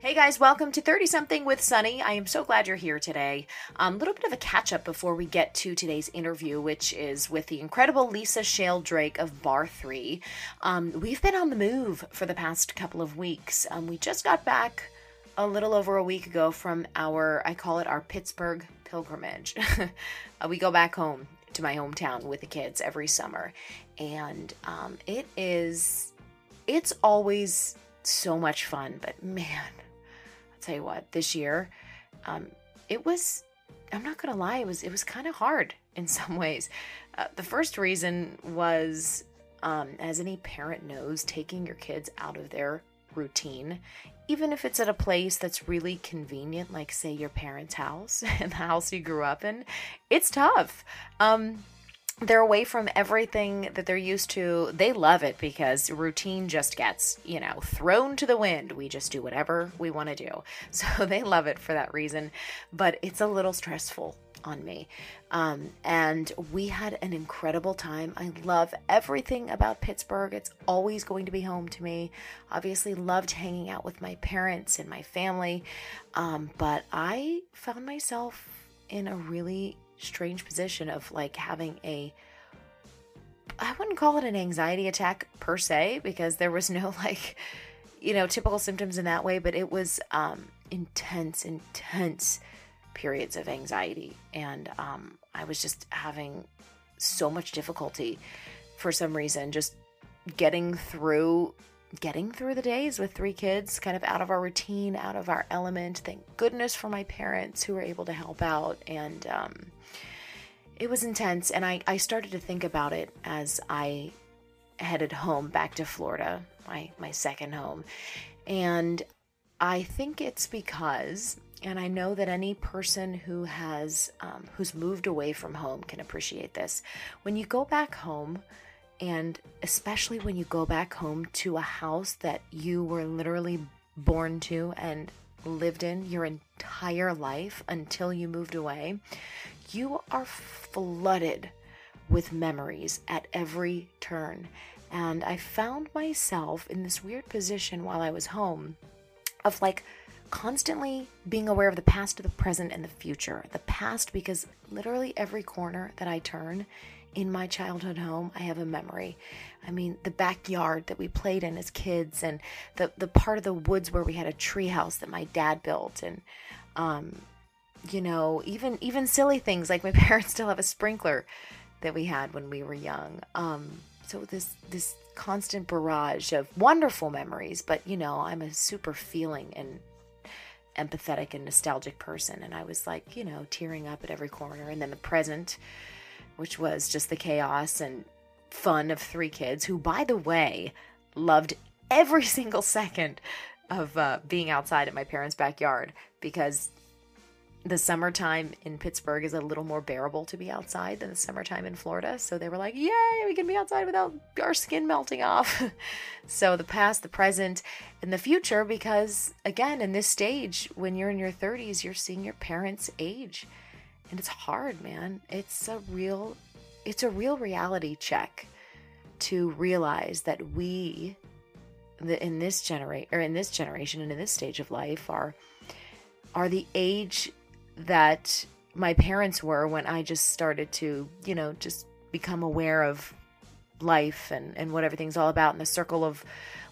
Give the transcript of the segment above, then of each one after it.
Hey guys, welcome to 30 something with Sunny. I am so glad you're here today. A um, little bit of a catch up before we get to today's interview, which is with the incredible Lisa Schale-Drake of Barre 3. Um, we've been on the move for the past couple of weeks. Um, we just got back a little over a week ago from our, I call it our Pittsburgh pilgrimage. uh, we go back home to my hometown with the kids every summer, and um, it is, it's always so much fun, but man, tell you what, this year, um, it was. I'm not gonna lie, it was it was kind of hard in some ways. Uh, the first reason was, um, as any parent knows, taking your kids out of their routine, even if it's at a place that's really convenient, like say your parents' house and the house you grew up in, it's tough. Um, they're away from everything that they're used to. They love it because routine just gets, you know, thrown to the wind. We just do whatever we want to do. So they love it for that reason. But it's a little stressful on me. Um, and we had an incredible time. I love everything about Pittsburgh. It's always going to be home to me. Obviously, loved hanging out with my parents and my family. Um, but I found myself in a really strange position of like having a I wouldn't call it an anxiety attack per se because there was no like you know typical symptoms in that way but it was um intense intense periods of anxiety. And um I was just having so much difficulty for some reason just getting through getting through the days with three kids, kind of out of our routine, out of our element. Thank goodness for my parents who were able to help out. And um, it was intense. And I, I started to think about it as I headed home back to Florida, my, my second home. And I think it's because, and I know that any person who has, um, who's moved away from home can appreciate this. When you go back home, and especially when you go back home to a house that you were literally born to and lived in your entire life until you moved away, you are flooded with memories at every turn. And I found myself in this weird position while I was home of like constantly being aware of the past, the present, and the future. The past, because literally every corner that I turn in my childhood home, I have a memory. I mean, the backyard that we played in as kids, and the the part of the woods where we had a tree house that my dad built, and um, you know, even even silly things like my parents still have a sprinkler that we had when we were young. Um, so this this constant barrage of wonderful memories, but you know, I'm a super feeling and empathetic and nostalgic person, and I was like, you know, tearing up at every corner, and then the present which was just the chaos and fun of three kids who, by the way, loved every single second of uh, being outside at my parents' backyard because the summertime in Pittsburgh is a little more bearable to be outside than the summertime in Florida. So they were like, Yay, we can be outside without our skin melting off. so the past, the present, and the future, because again, in this stage, when you're in your 30s, you're seeing your parents age and it's hard man. It's a real it's a real reality check to realize that we the, in this generation or in this generation and in this stage of life are are the age that my parents were when I just started to, you know, just become aware of life and, and what everything's all about. And the circle of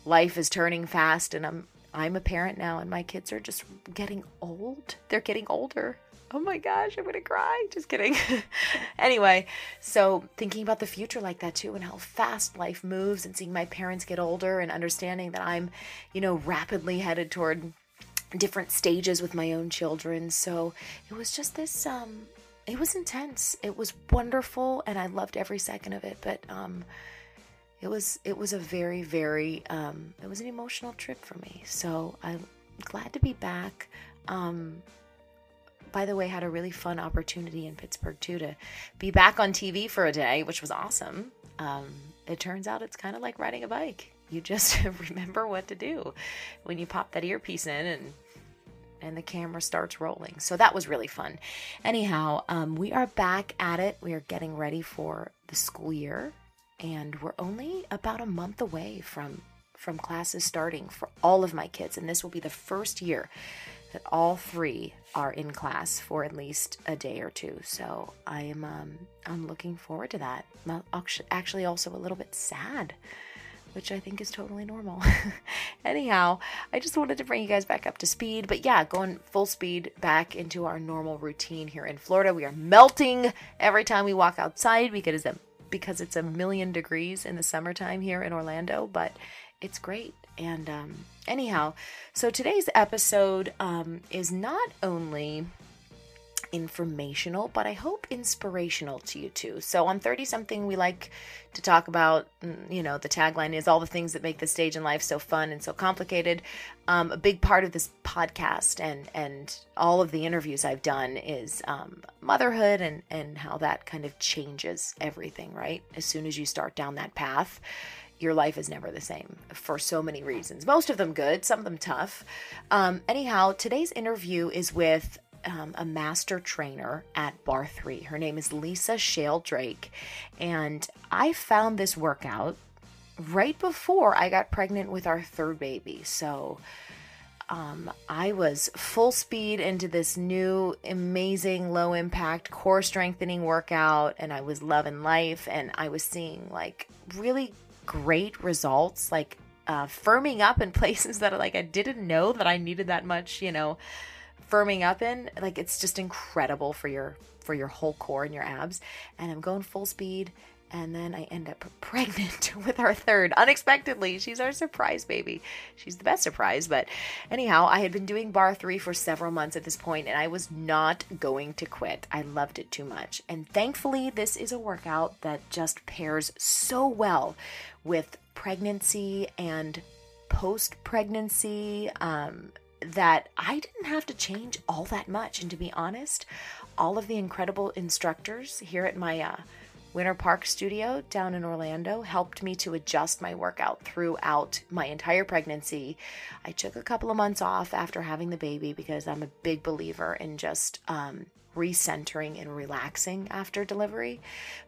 life is turning fast. And I'm I'm a parent now and my kids are just getting old. They're getting older oh my gosh, I'm gonna cry. Just kidding. anyway, so thinking about the future like that too, and how fast life moves, and seeing my parents get older, and understanding that I'm, you know, rapidly headed toward different stages with my own children. So it was just this, um, it was intense. It was wonderful, and I loved every second of it. But um, it was it was a very very um, it was an emotional trip for me. So I'm glad to be back. Um, by the way, had a really fun opportunity in Pittsburgh too to be back on TV for a day, which was awesome. Um, it turns out it's kind of like riding a bike. You just remember what to do when you pop that earpiece in and and the camera starts rolling. So that was really fun. Anyhow, um, we are back at it. We are getting ready for the school year, and we're only about a month away from from classes starting for all of my kids. And this will be the first year that all three are in class for at least a day or two. So I am um, I'm looking forward to that. I'm actually also a little bit sad which I think is totally normal. Anyhow, I just wanted to bring you guys back up to speed. But yeah, going full speed back into our normal routine here in Florida. We are melting every time we walk outside a, because it's a million degrees in the summertime here in Orlando, but it's great. And um, anyhow, so today's episode um, is not only informational, but I hope inspirational to you too. So on 30 something, we like to talk about, mm, you know, the tagline is all the things that make the stage in life so fun and so complicated. Um, a big part of this podcast and, and all of the interviews I've done is um, motherhood and, and how that kind of changes everything, right? As soon as you start down that path your life is never the same for so many reasons. Most of them good, some of them tough. Um, anyhow, today's interview is with um, a master trainer at Barre 3. Her name is Lisa Schale-Drake. And I found this workout right before I got pregnant with our third baby. So um, I was full speed into this new, amazing, low impact core strengthening workout. And I was loving life. And I was seeing like really great results, like uh, firming up in places that like I didn't know that I needed that much, you know firming up in like it's just incredible for your for your whole core and your abs. And i'm going full speed and then i end up pregnant with our third unexpectedly. She's our surprise baby. She's the best surprise but anyhow i had been doing barre 3 for several months at this point and i was not going to quit. I loved it too much. And thankfully this is a workout that just pairs so well with pregnancy and post pregnancy um, that I didn't have to change all that much. And to be honest, all of the incredible instructors here at my uh, Winter Park studio down in Orlando helped me to adjust my workout throughout my entire pregnancy. I took a couple of months off after having the baby because I'm a big believer in just um, recentering and relaxing after delivery.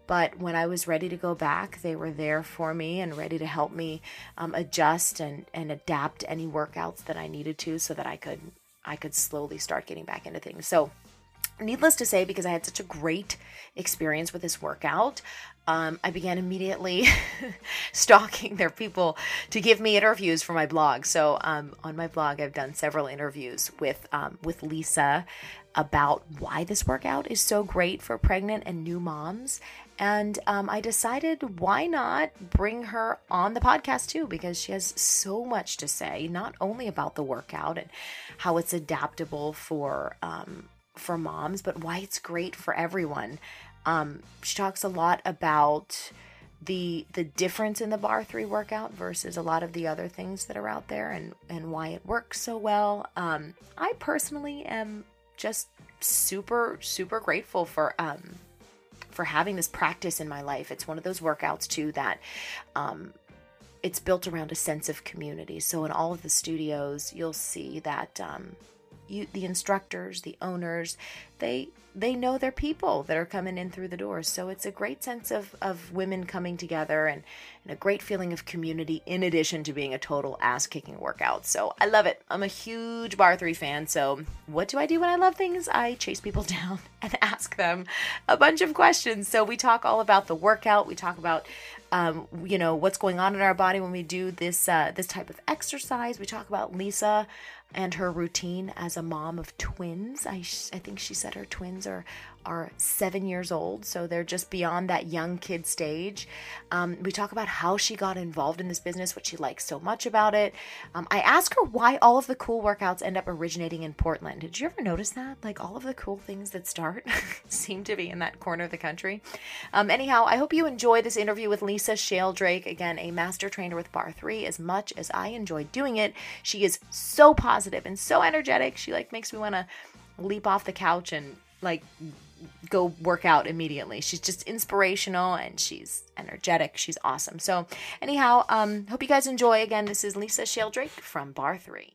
But when I was ready to go back, they were there for me and ready to help me um, adjust and, and adapt any workouts that I needed to so that I could I could slowly start getting back into things. So needless to say, because I had such a great experience with this workout, um, I began immediately stalking their people to give me interviews for my blog. So um, on my blog, I've done several interviews with um, with Lisa about why this workout is so great for pregnant and new moms. And um, I decided why not bring her on the podcast too, because she has so much to say, not only about the workout and how it's adaptable for um, for moms, but why it's great for everyone. Um, she talks a lot about the the difference in the barre three workout versus a lot of the other things that are out there and and why it works so well. Um, I personally am just super super grateful for um, for having this practice in my life. It's one of those workouts too that um, it's built around a sense of community. So in all of the studios, you'll see that um, you the instructors, the owners, they they know their people that are coming in through the doors. So it's a great sense of, of women coming together and, and a great feeling of community in addition to being a total ass kicking workout. So I love it. I'm a huge Barre 3 fan. So what do I do when I love things? I chase people down and ask them a bunch of questions. So we talk all about the workout. We talk about um, you know what's going on in our body when we do this uh, this type of exercise. We talk about Lisa and her routine as a mom of twins. I, I think she said her twins are are seven years old, so they're just beyond that young kid stage. Um, we talk about how she got involved in this business, what she likes so much about it. Um, I ask her why all of the cool workouts end up originating in Portland. Did you ever notice that? Like all of the cool things that start seem to be in that corner of the country. Um, anyhow, I hope you enjoy this interview with Lisa Schale-Drake, again, a master trainer with Barre 3. as much as I enjoyed doing it. She is so positive and so energetic. She like makes me want to leap off the couch and like go work out immediately. She's just inspirational and she's energetic. She's awesome. So, anyhow, um, hope you guys enjoy. Again, this is Lisa Schale-Drake from Barre 3.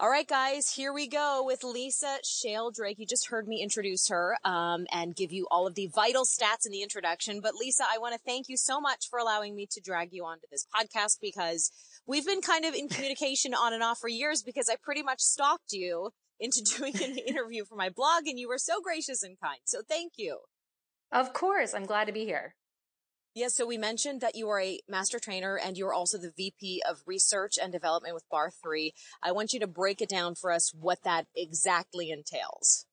All right, guys, here we go with Lisa Schale-Drake. You just heard me introduce her um, and give you all of the vital stats in the introduction. But Lisa, I want to thank you so much for allowing me to drag you onto this podcast because we've been kind of in communication on and off for years because I pretty much stalked you into doing an interview for my blog and you were so gracious and kind. So thank you. Of course. I'm glad to be here. Yes, so we mentioned that you are a master trainer and you're also the VP of Research and Development with Barre 3. I want you to break it down for us what that exactly entails.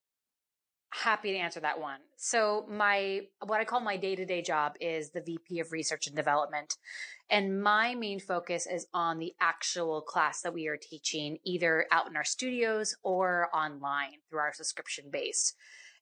Happy to answer that one. So my what I call my day-to-day job is the VP of Research and Development. And my main focus is on the actual class that we are teaching either out in our studios or online through our subscription base.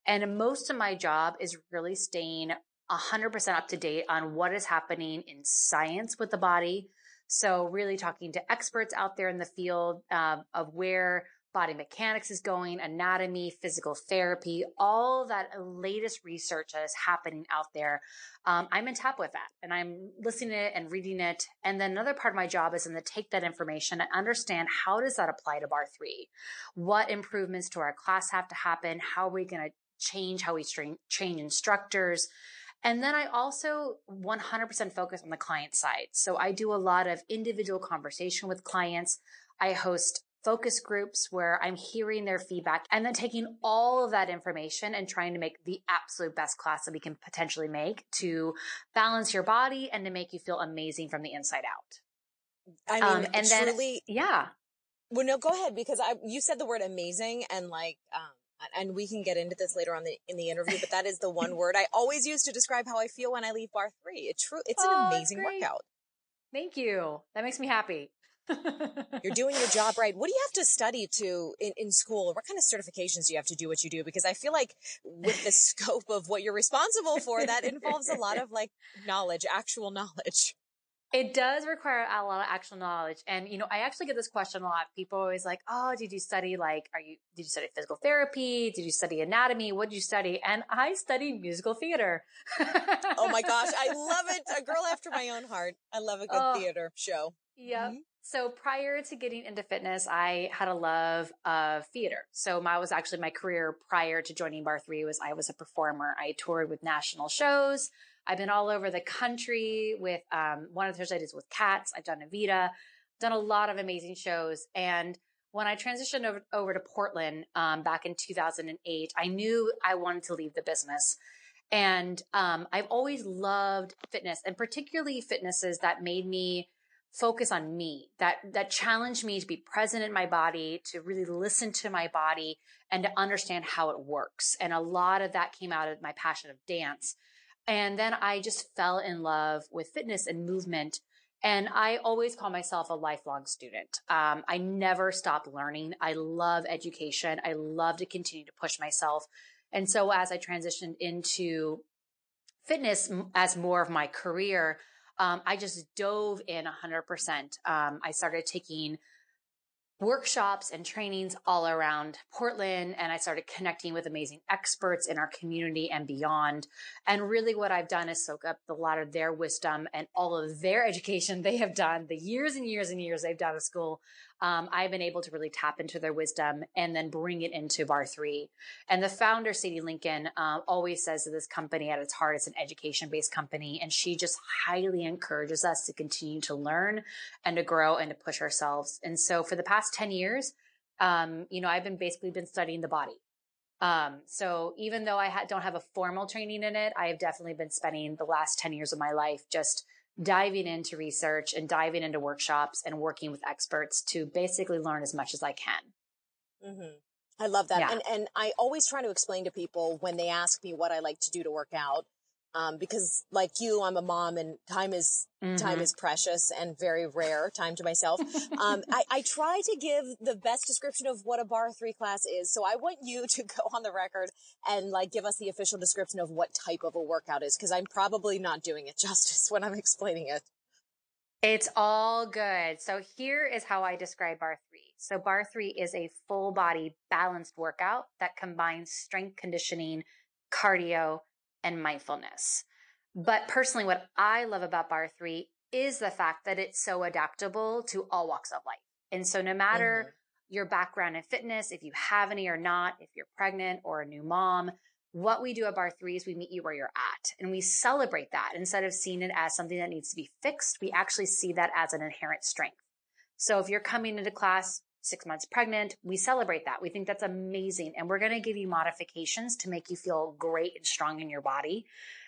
And most of my job is really staying 100% up to date on what is happening in science with the body. So, really talking to experts out there in the field uh, of where body mechanics is going, anatomy, physical therapy, all that latest research that is happening out there. Um, I'm in tap with that and I'm listening to it and reading it. And then another part of my job is in to take that information and understand how does that apply to barre three? What improvements to our class have to happen? How are we going to change how we train instructors? And then I also 100% focus on the client side. So I do a lot of individual conversation with clients. I host focus groups where I'm hearing their feedback and then taking all of that information and trying to make the absolute best class that we can potentially make to balance your body and to make you feel amazing from the inside out. I mean, um, and truly, then, yeah. Well, no, go ahead because I you said the word amazing and like um, and we can get into this later on the, in the interview, but that is the one word I always use to describe how I feel when I leave barre three. It's true. It's an oh, amazing workout. Thank you. That makes me happy. You're doing your job right. What do you have to study to in, in school? What kind of certifications do you have to do what you do? Because I feel like with the scope of what you're responsible for, that involves a lot of like knowledge, actual knowledge. It does require a lot of actual knowledge. And, you know, I actually get this question a lot. People always like, Oh, did you study like, are you, did you study physical therapy? Did you study anatomy? What did you study? And I studied musical theater. oh my gosh. I love it. A girl after my own heart. I love a good oh, theater show. Yep. Mm-hmm. So prior to getting into fitness, I had a love of theater. So my was actually my career prior to joining Barre 3 was I was a performer. I toured with national shows. I've been all over the country with um, one of the shows I did with Cats. I've done Evita, done a lot of amazing shows. And when I transitioned over, over to Portland um, back in 2008, I knew I wanted to leave the business. And um, I've always loved fitness and particularly fitnesses that made me focus on me, that, that challenged me to be present in my body, to really listen to my body and to understand how it works. And a lot of that came out of my passion of dance. And then I just fell in love with fitness and movement. And I always call myself a lifelong student. Um, I never stop learning. I love education. I love to continue to push myself. And so as I transitioned into fitness as more of my career, um, I just dove in 100%. Um, I started taking workshops and trainings all around Portland. And I started connecting with amazing experts in our community and beyond. And really what I've done is soak up a lot of their wisdom and all of their education they have done, the years and years and years they've done at school um, I've been able to really tap into their wisdom and then bring it into Barre 3. And the founder, Sadie Lincoln, uh, always says that this company at its heart is an education based company. And she just highly encourages us to continue to learn and to grow and to push ourselves. And so for the past 10 years, um, you know, I've been basically been studying the body. Um, so even though I ha- don't have a formal training in it, I have definitely been spending the last 10 years of my life just diving into research and diving into workshops and working with experts to basically learn as much as I can. Mm-hmm. I love that. Yeah. And, and I always try to explain to people when they ask me what I like to do to work out. Um, because like you, I'm a mom and time is, mm-hmm. time is precious and very rare time to myself. um, I, I try to give the best description of what a barre three class is. So I want you to go on the record and like give us the official description of what type of a workout is. Cause I'm probably not doing it justice when I'm explaining it. It's all good. So here is how I describe barre three. So barre three is a full body balanced workout that combines strength conditioning, cardio, and mindfulness. But personally, what I love about Barre 3 is the fact that it's so adaptable to all walks of life. And so no matter mm-hmm. your background in fitness, if you have any or not, if you're pregnant or a new mom. What we do at barre 3 is we meet you where you're at and we celebrate that. Instead of seeing it as something that needs to be fixed, we actually see that as an inherent strength. So if you're coming into class six months pregnant, we celebrate that. We think that's amazing. And we're going to give you modifications to make you feel great and strong in your body.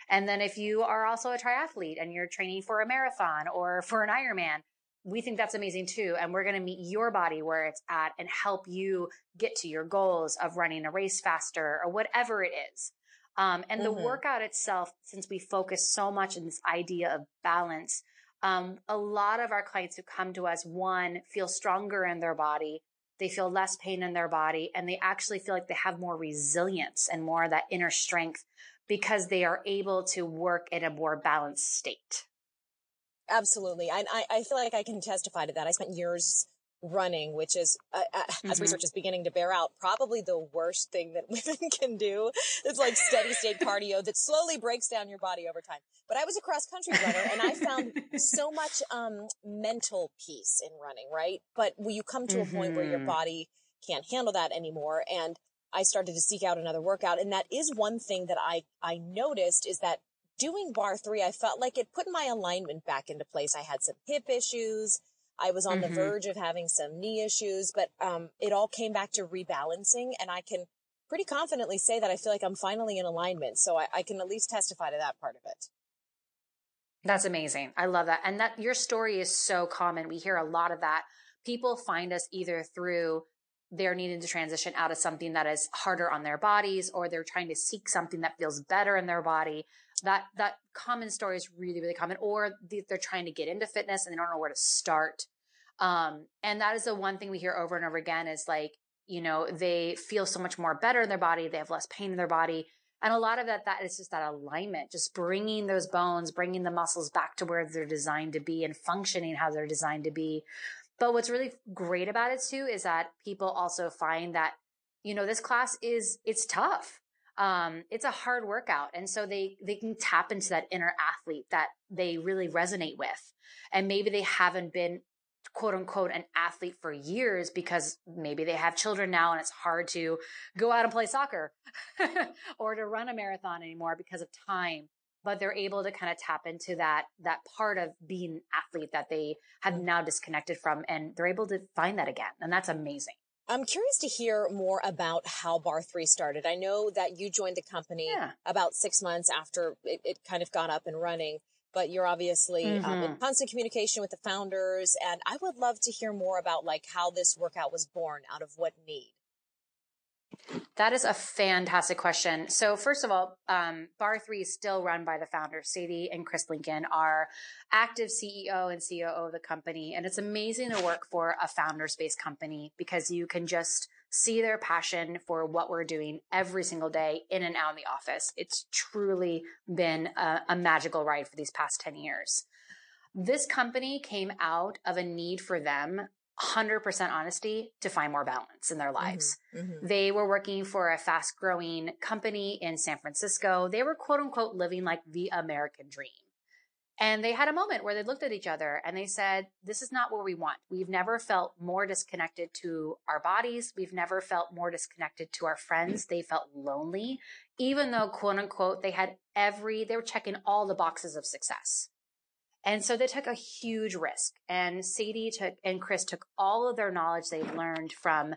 And then if you are also a triathlete and you're training for a marathon or for an Ironman, we think that's amazing too. And we're going to meet your body where it's at and help you get to your goals of running a race faster or whatever it is. Um, and mm-hmm. the workout itself, since we focus so much on this idea of balance, um, a lot of our clients who come to us, one, feel stronger in their body. They feel less pain in their body and they actually feel like they have more resilience and more of that inner strength because they are able to work in a more balanced state. Absolutely. I, I feel like I can testify to that. I spent years running, which is, uh, uh, mm-hmm. as research is beginning to bear out, probably the worst thing that women can do. It's like steady state cardio that slowly breaks down your body over time. But I was a cross country runner and I found so much, um, mental peace in running, right? But you come to mm-hmm. a point where your mm-hmm. body can't handle that anymore. And I started to seek out another workout. And that is one thing that I, I noticed is that doing barre three, I felt like it put my alignment back into place. I had some hip issues. I was on mm-hmm. the verge of having some knee issues, but um, it all came back to rebalancing. And I can pretty confidently say that I feel like I'm finally in alignment. So I, I can at least testify to that part of it. That's amazing. I love that. And that your story is so common. We hear a lot of that. People find us either through they're needing to transition out of something that is harder on their bodies or they're trying to seek something that feels better in their body that that common story is really really common or they're trying to get into fitness and they don't know where to start. Um, and that is the one thing we hear over and over again is like you know they feel so much more better in their body they have less pain in their body. And a lot of that that is just that alignment just bringing those bones bringing the muscles back to where they're designed to be and functioning how they're designed to be. But what's really great about it too is that people also find that you know this class is it's tough um, it's a hard workout. And so they, they can tap into that inner athlete that they really resonate with. And maybe they haven't been quote unquote an athlete for years because maybe they have children now and it's hard to go out and play soccer or to run a marathon anymore because of time but they're able to kind of tap into that that part of being an athlete that they had mm. now disconnected from and they're able to find that again and that's amazing I'm curious to hear more about how Barre 3 started. I know that you joined the company yeah. about six months after it, it, kind of got up and running, but you're obviously mm-hmm. um, in constant communication with the founders. And I would love to hear more about like how this workout was born out of what need. That is a fantastic question. So, first of all, um, Barre 3 is still run by the founders. Sadie and Chris Lincoln are active CEO and COO of the company. And it's amazing to work for a founders based company because you can just see their passion for what we're doing every single day in and out in the office. It's truly been a, a magical ride for these past 10 years. This company came out of a need for them 100% honesty to find more balance in their mm-hmm. lives. Mm-hmm, mm-hmm. They were working for a fast growing company in San Francisco. They were quote unquote living like the American dream. And they had a moment where they looked at each other and they said, This is not what we want. We've never felt more disconnected to our bodies. We've never felt more disconnected to our friends. They felt lonely, even though, quote unquote, they had every, they were checking all the boxes of success. And so they took a huge risk. And Sadie took and Chris took all of their knowledge they've learned from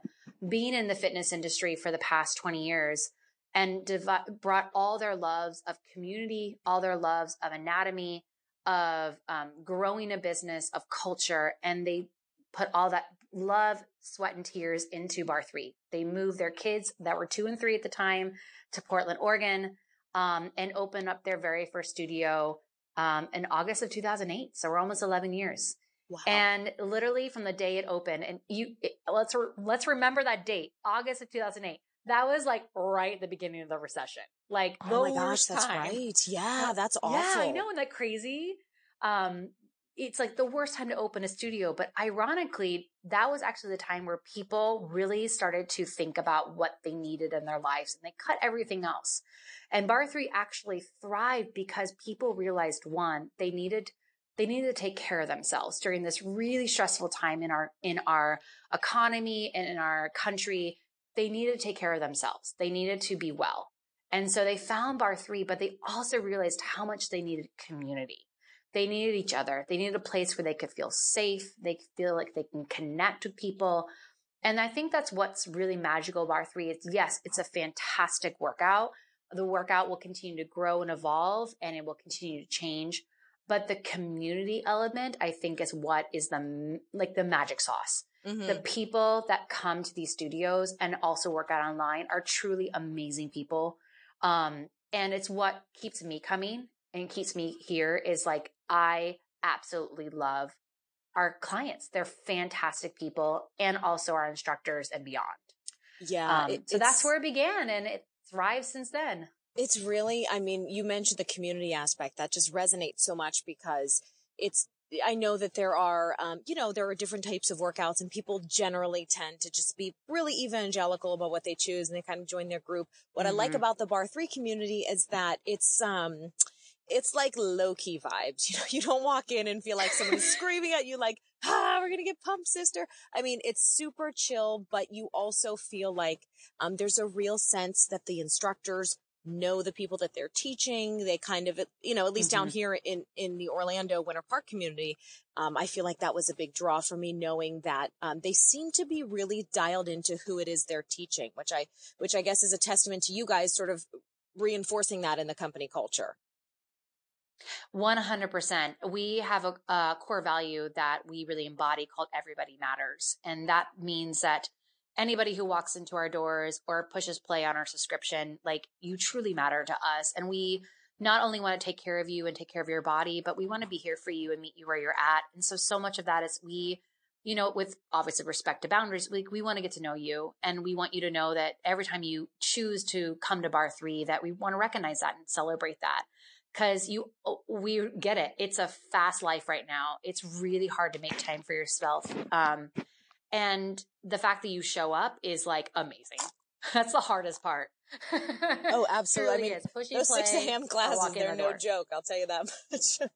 being in the fitness industry for the past 20 years and dev- brought all their loves of community, all their loves of anatomy, of um, growing a business, of culture, and they put all that love, sweat, and tears into Barre 3. They moved their kids that were two and three at the time to Portland, Oregon, um, and opened up their very first studio um, in August of 2008. So we're almost 11 years. Wow. And literally from the day it opened, and you it, let's re- let's remember that date, August of 2008. That was like right at the beginning of the recession. Like, oh my gosh, that's time. right. Yeah, that's awful. Yeah, I know, isn't that crazy? Um, it's like the worst time to open a studio. But ironically, that was actually the time where people really started to think about what they needed in their lives and they cut everything else. And barre 3 actually thrived because people realized one, they needed they needed to take care of themselves during this really stressful time in our in our economy and in our country they needed to take care of themselves they needed to be well and so they found barre 3 but they also realized how much they needed community they needed each other. They needed a place where they could feel safe. They feel like they can connect with people. And i think that's what's really magical barre 3 it's yes it's a fantastic workout. The workout will continue to grow and evolve and it will continue to change. But the community element i think is what is the like the magic sauce. Mm-hmm. the people that come to these studios and also work out online are truly amazing people. Um, and it's what keeps me coming and keeps me here is like i absolutely love our clients they're fantastic people and also our instructors and beyond yeah um, it, so that's where it began and it thrives since then it's really, I mean, you mentioned the community aspect that just resonates so much because it's, I know that there are, um, you know, there are different types of workouts and people generally tend to just be really evangelical about what they choose and they kind of join their group. What mm-hmm. I like mm-hmm. about the barre three community is that it's, um, it's like low key vibes. You know, you don't walk in and feel like someone's screaming at you like, ah, we're going to get pumped, sister. I mean, it's super chill, but you also feel like, um, there's a real sense that the instructors know the people that they're teaching. They kind of, you know, at least mm-hmm. down here in, in the Orlando Winter Park community, um, I feel like that was a big draw for me knowing that, um, they seem to be really dialed into who it is they're teaching, which I, which I guess is a testament to you guys sort of reinforcing that in the company culture. 100%. We have a, a core value that we really embody called everybody matters. And that means that anybody who walks into our doors or pushes play on our subscription, like you truly matter to us. And we not only want to take care of you and take care of your body, but we want to be here for you and meet you where you're at. And so, so much of that is we, you know, with obviously respect to boundaries, we, we want to get to know you and we want you to know that every time you choose to come to barre three, that we want to recognize that and celebrate that. Cause you, oh, we get it. It's a fast life right now. It's really hard to make time for yourself. Um, and the fact that you show up is like amazing. That's the hardest part. oh, absolutely. Really I mean, those play, 6 a.m. classes, they're the no joke. I'll tell you that much.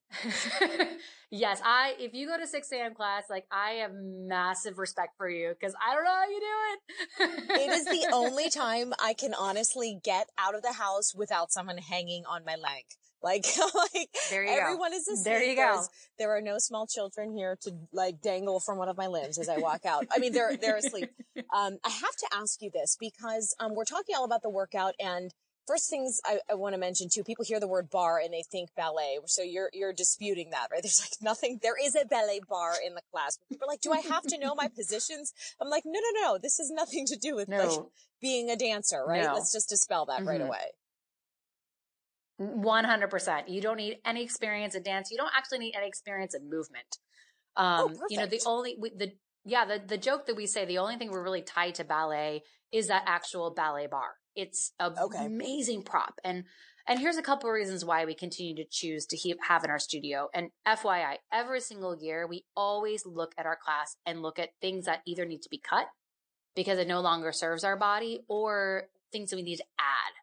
yes. I, if you go to 6 a.m. class, like I have massive respect for you because I don't know how you do it. it is the only time I can honestly get out of the house without someone hanging on my leg. Like, like there you everyone go. is asleep. There you go. there are no small children here to like dangle from one of my limbs as I walk out. I mean, they're, they're asleep. Um, I have to ask you this because, um, we're talking all about the workout and first things I, I want to mention too, people hear the word bar and they think ballet. So you're, you're disputing that, right? There's like nothing, there is a ballet bar in the class. People are like, do I have to know my positions? I'm like, no, no, no. This has nothing to do with no. like being a dancer, right? No. Let's just dispel that mm-hmm. right away. 100%. You don't need any experience in dance. You don't actually need any experience in movement. Oh, um, oh, you know, the only, the, yeah, the, the joke that we say, the only thing we're really tied to ballet is that actual ballet bar. It's an okay. amazing prop. And, and here's a couple of reasons why we continue to choose to keep, have in our studio. And FYI, every single year, we always look at our class and look at things that either need to be cut because it no longer serves our body or things that we need to add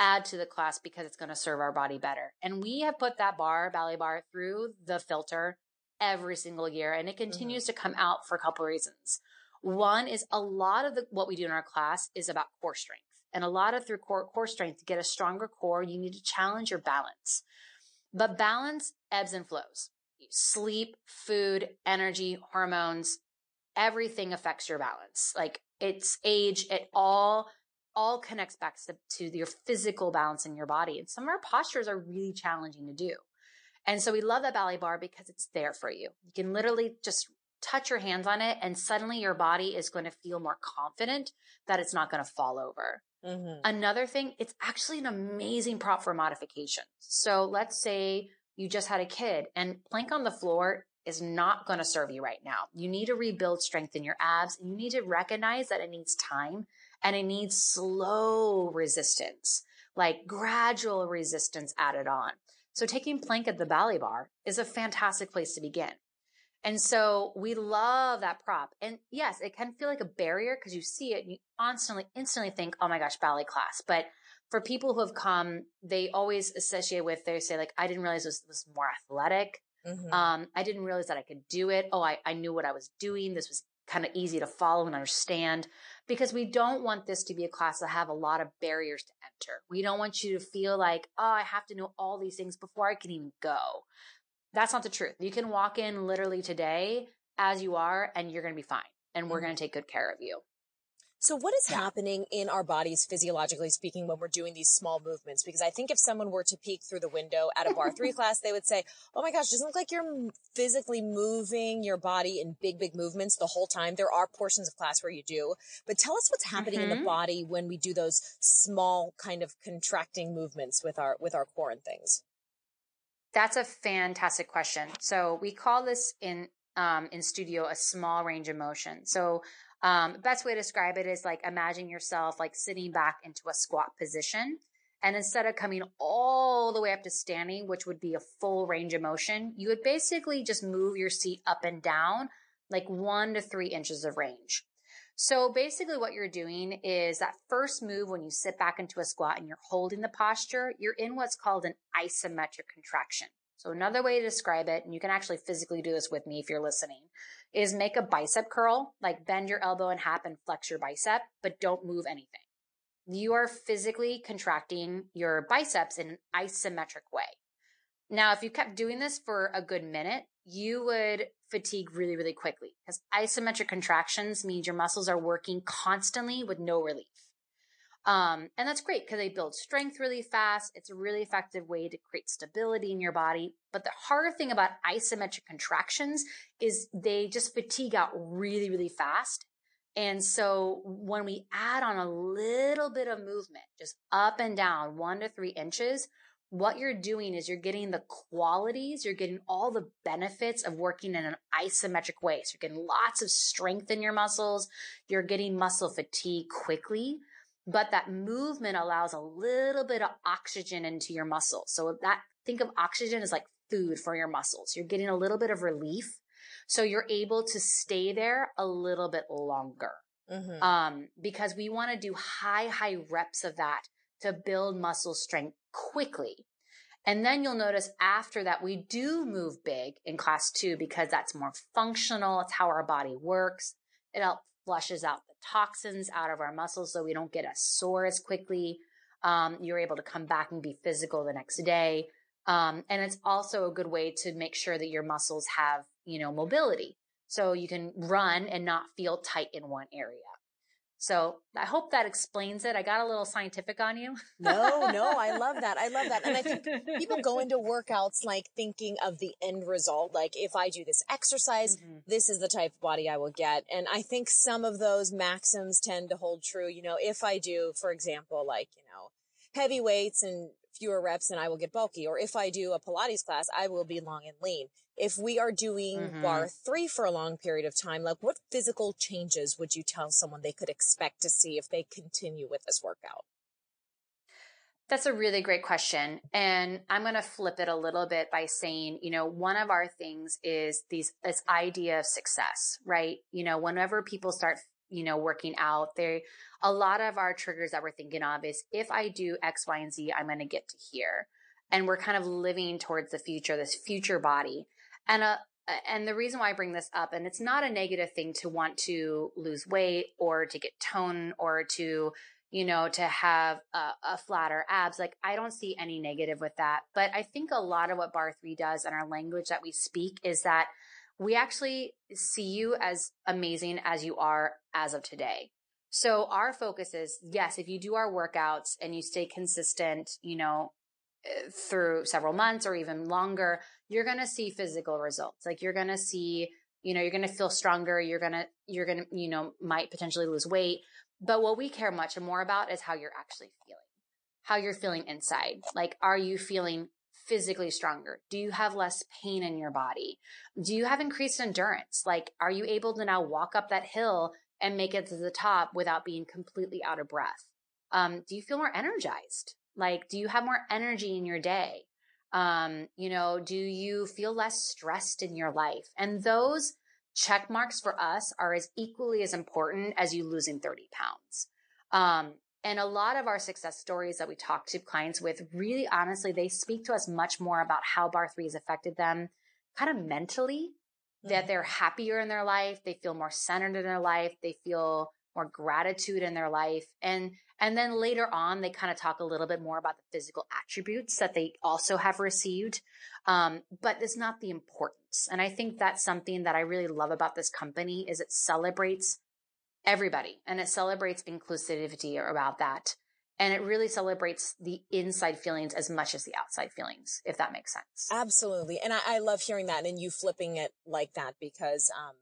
add to the class because it's going to serve our body better. And we have put that bar, ballet bar, through the filter every single year, and it mm-hmm. continues mm-hmm. to come out for a couple of reasons. One is a lot of the, what we do in our class is about core strength. And a lot of through core, core strength to get a stronger core, you need to challenge your balance. But balance ebbs and flows. Sleep, food, energy, hormones, everything affects your balance. Like it's age, it all all connects back to, to your physical balance in your body. And some of our postures are really challenging to do. And so we love that ballet bar because it's there for you. You can literally just touch your hands on it and suddenly your body is going to feel more confident that it's not going to fall over. Mm-hmm. Another thing, it's actually an amazing prop for modification. So let's say you just had a kid and plank on the floor is not going to serve you right now. You need to rebuild strength in your abs and you need to recognize that it needs time and it needs slow resistance, like gradual resistance added on. So taking plank at the ballet bar is a fantastic place to begin. And so we love that prop. And yes, it can feel like a barrier because you see it and you instantly, instantly think, oh my gosh, ballet class. But for people who have come, they always associate with, they say like, I didn't realize this was more athletic. Mm-hmm. Um, I didn't realize that I could do it. Oh, I, I knew what I was doing. This was kind of easy to follow and understand because we don't want this to be a class that have a lot of barriers to enter. We don't want you to feel like, oh, I have to know all these things before I can even go. That's not the truth. You can walk in literally today as you are and you're going to be fine and we're mm-hmm. going to take good care of you. So what is yeah. happening in our bodies physiologically speaking when we're doing these small movements? Because I think if someone were to peek through the window at a barre three class, they would say, Oh my gosh, doesn't look like you're physically moving your body in big, big movements the whole time. There are portions of class where you do, but tell us what's happening mm-hmm. in the mm-hmm. body when we do those small kind of contracting movements with our, with our core and things. That's a fantastic question. So we call this in um, in studio a small range of motion. So um, best way to describe it is like imagine yourself like sitting back into a squat position. And instead of coming all the way up to standing, which would be a full range of motion, you would basically just move your seat up and down like one to three inches of range. So basically what you're doing is that first move when you sit back into a squat and you're holding the posture, you're in what's called an isometric contraction. So another way to describe it, and you can actually physically do this with me if you're listening, is make a bicep curl, like bend your elbow in half and flex your bicep, but don't move anything. You are physically contracting your biceps in an isometric way. Now, if you kept doing this for a good minute, you would fatigue really, really quickly because isometric contractions means your muscles are working constantly with no relief. Um, and that's great because they build strength really fast. It's a really effective way to create stability in your body. But the harder thing about isometric contractions is they just fatigue out really, really fast. And so when we add on a little bit of movement, just up and down one to three inches, what you're doing is you're getting the qualities, you're getting all the benefits of working in an isometric way. So you're getting lots of strength in your muscles. You're getting muscle fatigue quickly but that movement allows a little bit of oxygen into your muscles. So that think of oxygen as like food for your muscles. You're getting a little bit of relief. So you're able to stay there a little bit longer. Mm-hmm. Um, because we want to do high, high reps of that to build muscle strength quickly. And then you'll notice after that, we do move big in class two because that's more functional. It's how our body works. It helps flushes out the toxins out of our muscles so we don't get as sore as quickly. Um, you're able to come back and be physical the next day. Um, and it's also a good way to make sure that your muscles have, you know, mobility. So you can run and not feel tight in one area. So I hope that explains it. I got a little scientific on you. no, no, I love that. I love that. And I think people go into workouts like thinking of the end result. Like if I do this exercise, mm-hmm. this is the type of body I will get. And I think some of those maxims tend to hold true. You know, if I do, for example, like, you know, heavy weights and fewer reps and I will get bulky. Or if I do a Pilates class, I will be long and lean if we are doing mm-hmm. barre three for a long period of time, like what physical changes would you tell someone they could expect to see if they continue with this workout? That's a really great question. And I'm going to flip it a little bit by saying, you know, one of our things is these, this idea of success, right? You know, whenever people start, you know, working out, they, a lot of our triggers that we're thinking of is if I do X, Y, and Z, I'm going to get to here. And we're kind of living towards the future, this future body. And uh, and the reason why I bring this up, and it's not a negative thing to want to lose weight or to get tone or to, you know, to have a, a flatter abs. Like I don't see any negative with that. But I think a lot of what barre three does and our language that we speak is that we actually see you as amazing as you are as of today. So our focus is yes, if you do our workouts and you stay consistent, you know, eh, through several months or even longer, you're going to see physical results. Like you're going to see, you know, you're going to feel stronger. You're going to, you're going to, you know, might potentially lose weight. But what we care much more about is how you're actually feeling, how you're feeling inside. Like, are you feeling physically stronger? Do you have less pain in your body? Do you have increased endurance? Like, are you able to now walk up that hill and make it to the top without being completely out of breath? Um, do you feel more energized? Like, do you have more energy in your day? Um, you know, do you feel less stressed in your life? And those check marks for us are as equally as important as you losing 30 pounds. Um, and a lot of our success stories that we talk to clients with really honestly, they speak to us much more about how barre three has affected them, kind of mentally mm-hmm. that they're happier in their life. They feel more centered in their life. They feel more gratitude in their life. And, and then later on, they kind of talk a little bit more about the physical attributes that they also have received. Um, but it's not the importance. And I think that's something that I really love about this company is it celebrates everybody and it celebrates inclusivity about that. And it really celebrates the inside feelings as much as the outside feelings, if that makes sense. Absolutely. And I, I love hearing that and you flipping it like that because, um,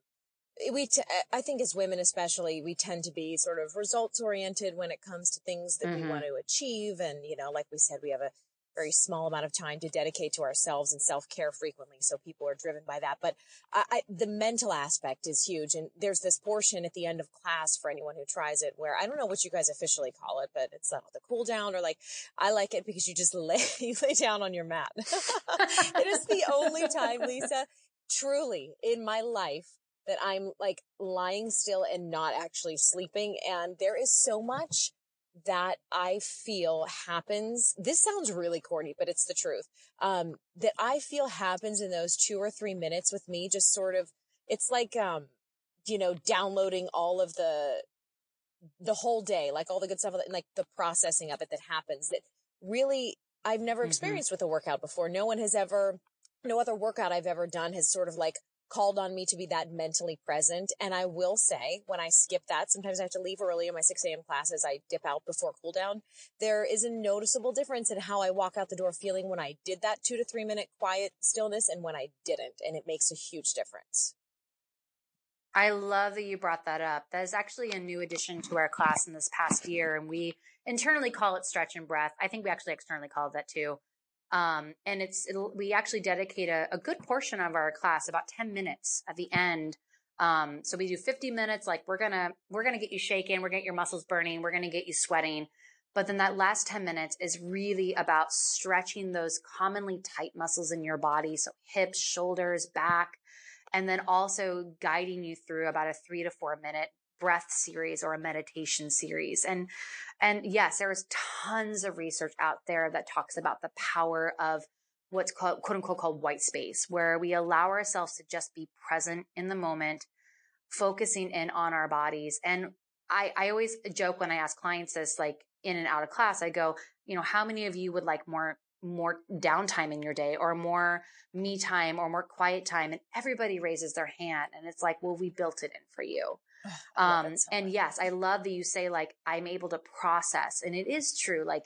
we, t- I think as women, especially, we tend to be sort of results oriented when it comes to things that mm-hmm. we want to achieve. And, you know, like we said, we have a very small amount of time to dedicate to ourselves and self care frequently. So people are driven by that. But I, I, the mental aspect is huge. And there's this portion at the end of class for anyone who tries it where I don't know what you guys officially call it, but it's uh, the cool down or like I like it because you just lay, you lay down on your mat. it is the only time, Lisa, truly in my life that I'm like lying still and not actually sleeping. And there is so much that I feel happens. This sounds really corny, but it's the truth. Um, that I feel happens in those two or three minutes with me, just sort of, it's like, um, you know, downloading all of the, the whole day, like all the good stuff, and like the processing of it that happens that really I've never mm-hmm. experienced with a workout before. No one has ever, no other workout I've ever done has sort of like called on me to be that mentally present. And I will say when I skip that, sometimes I have to leave early in my 6 a.m. classes. I dip out before cool down. There is a noticeable difference in how I walk out the door feeling when I did that two to three minute quiet stillness and when I didn't. And it makes a huge difference. I love that you brought that up. That is actually a new addition to our class in this past year. And we internally call it stretch and breath. I think we actually externally call it that too. Um, and it's, we actually dedicate a, a, good portion of our class, about 10 minutes at the end. Um, so we do 50 minutes, like we're gonna, we're gonna get you shaking, we're gonna get your muscles burning, we're gonna get you sweating. But then that last 10 minutes is really about stretching those commonly tight muscles in your body. So hips, shoulders, back, and then also guiding you through about a three to four minute breath series or a meditation series. And, and yes, there is tons of research out there that talks about the power of what's called, quote unquote, called white space, where we allow ourselves to just be present in the moment, focusing in on our bodies. And I, I always joke when I ask clients this, like in and out of class, I go, you know, how many of you would like more more downtime in your day or more me time or more quiet time and everybody raises their hand and it's like well we built it in for you um, so and yes, I love that you say like, I'm able to process. And it is true. Like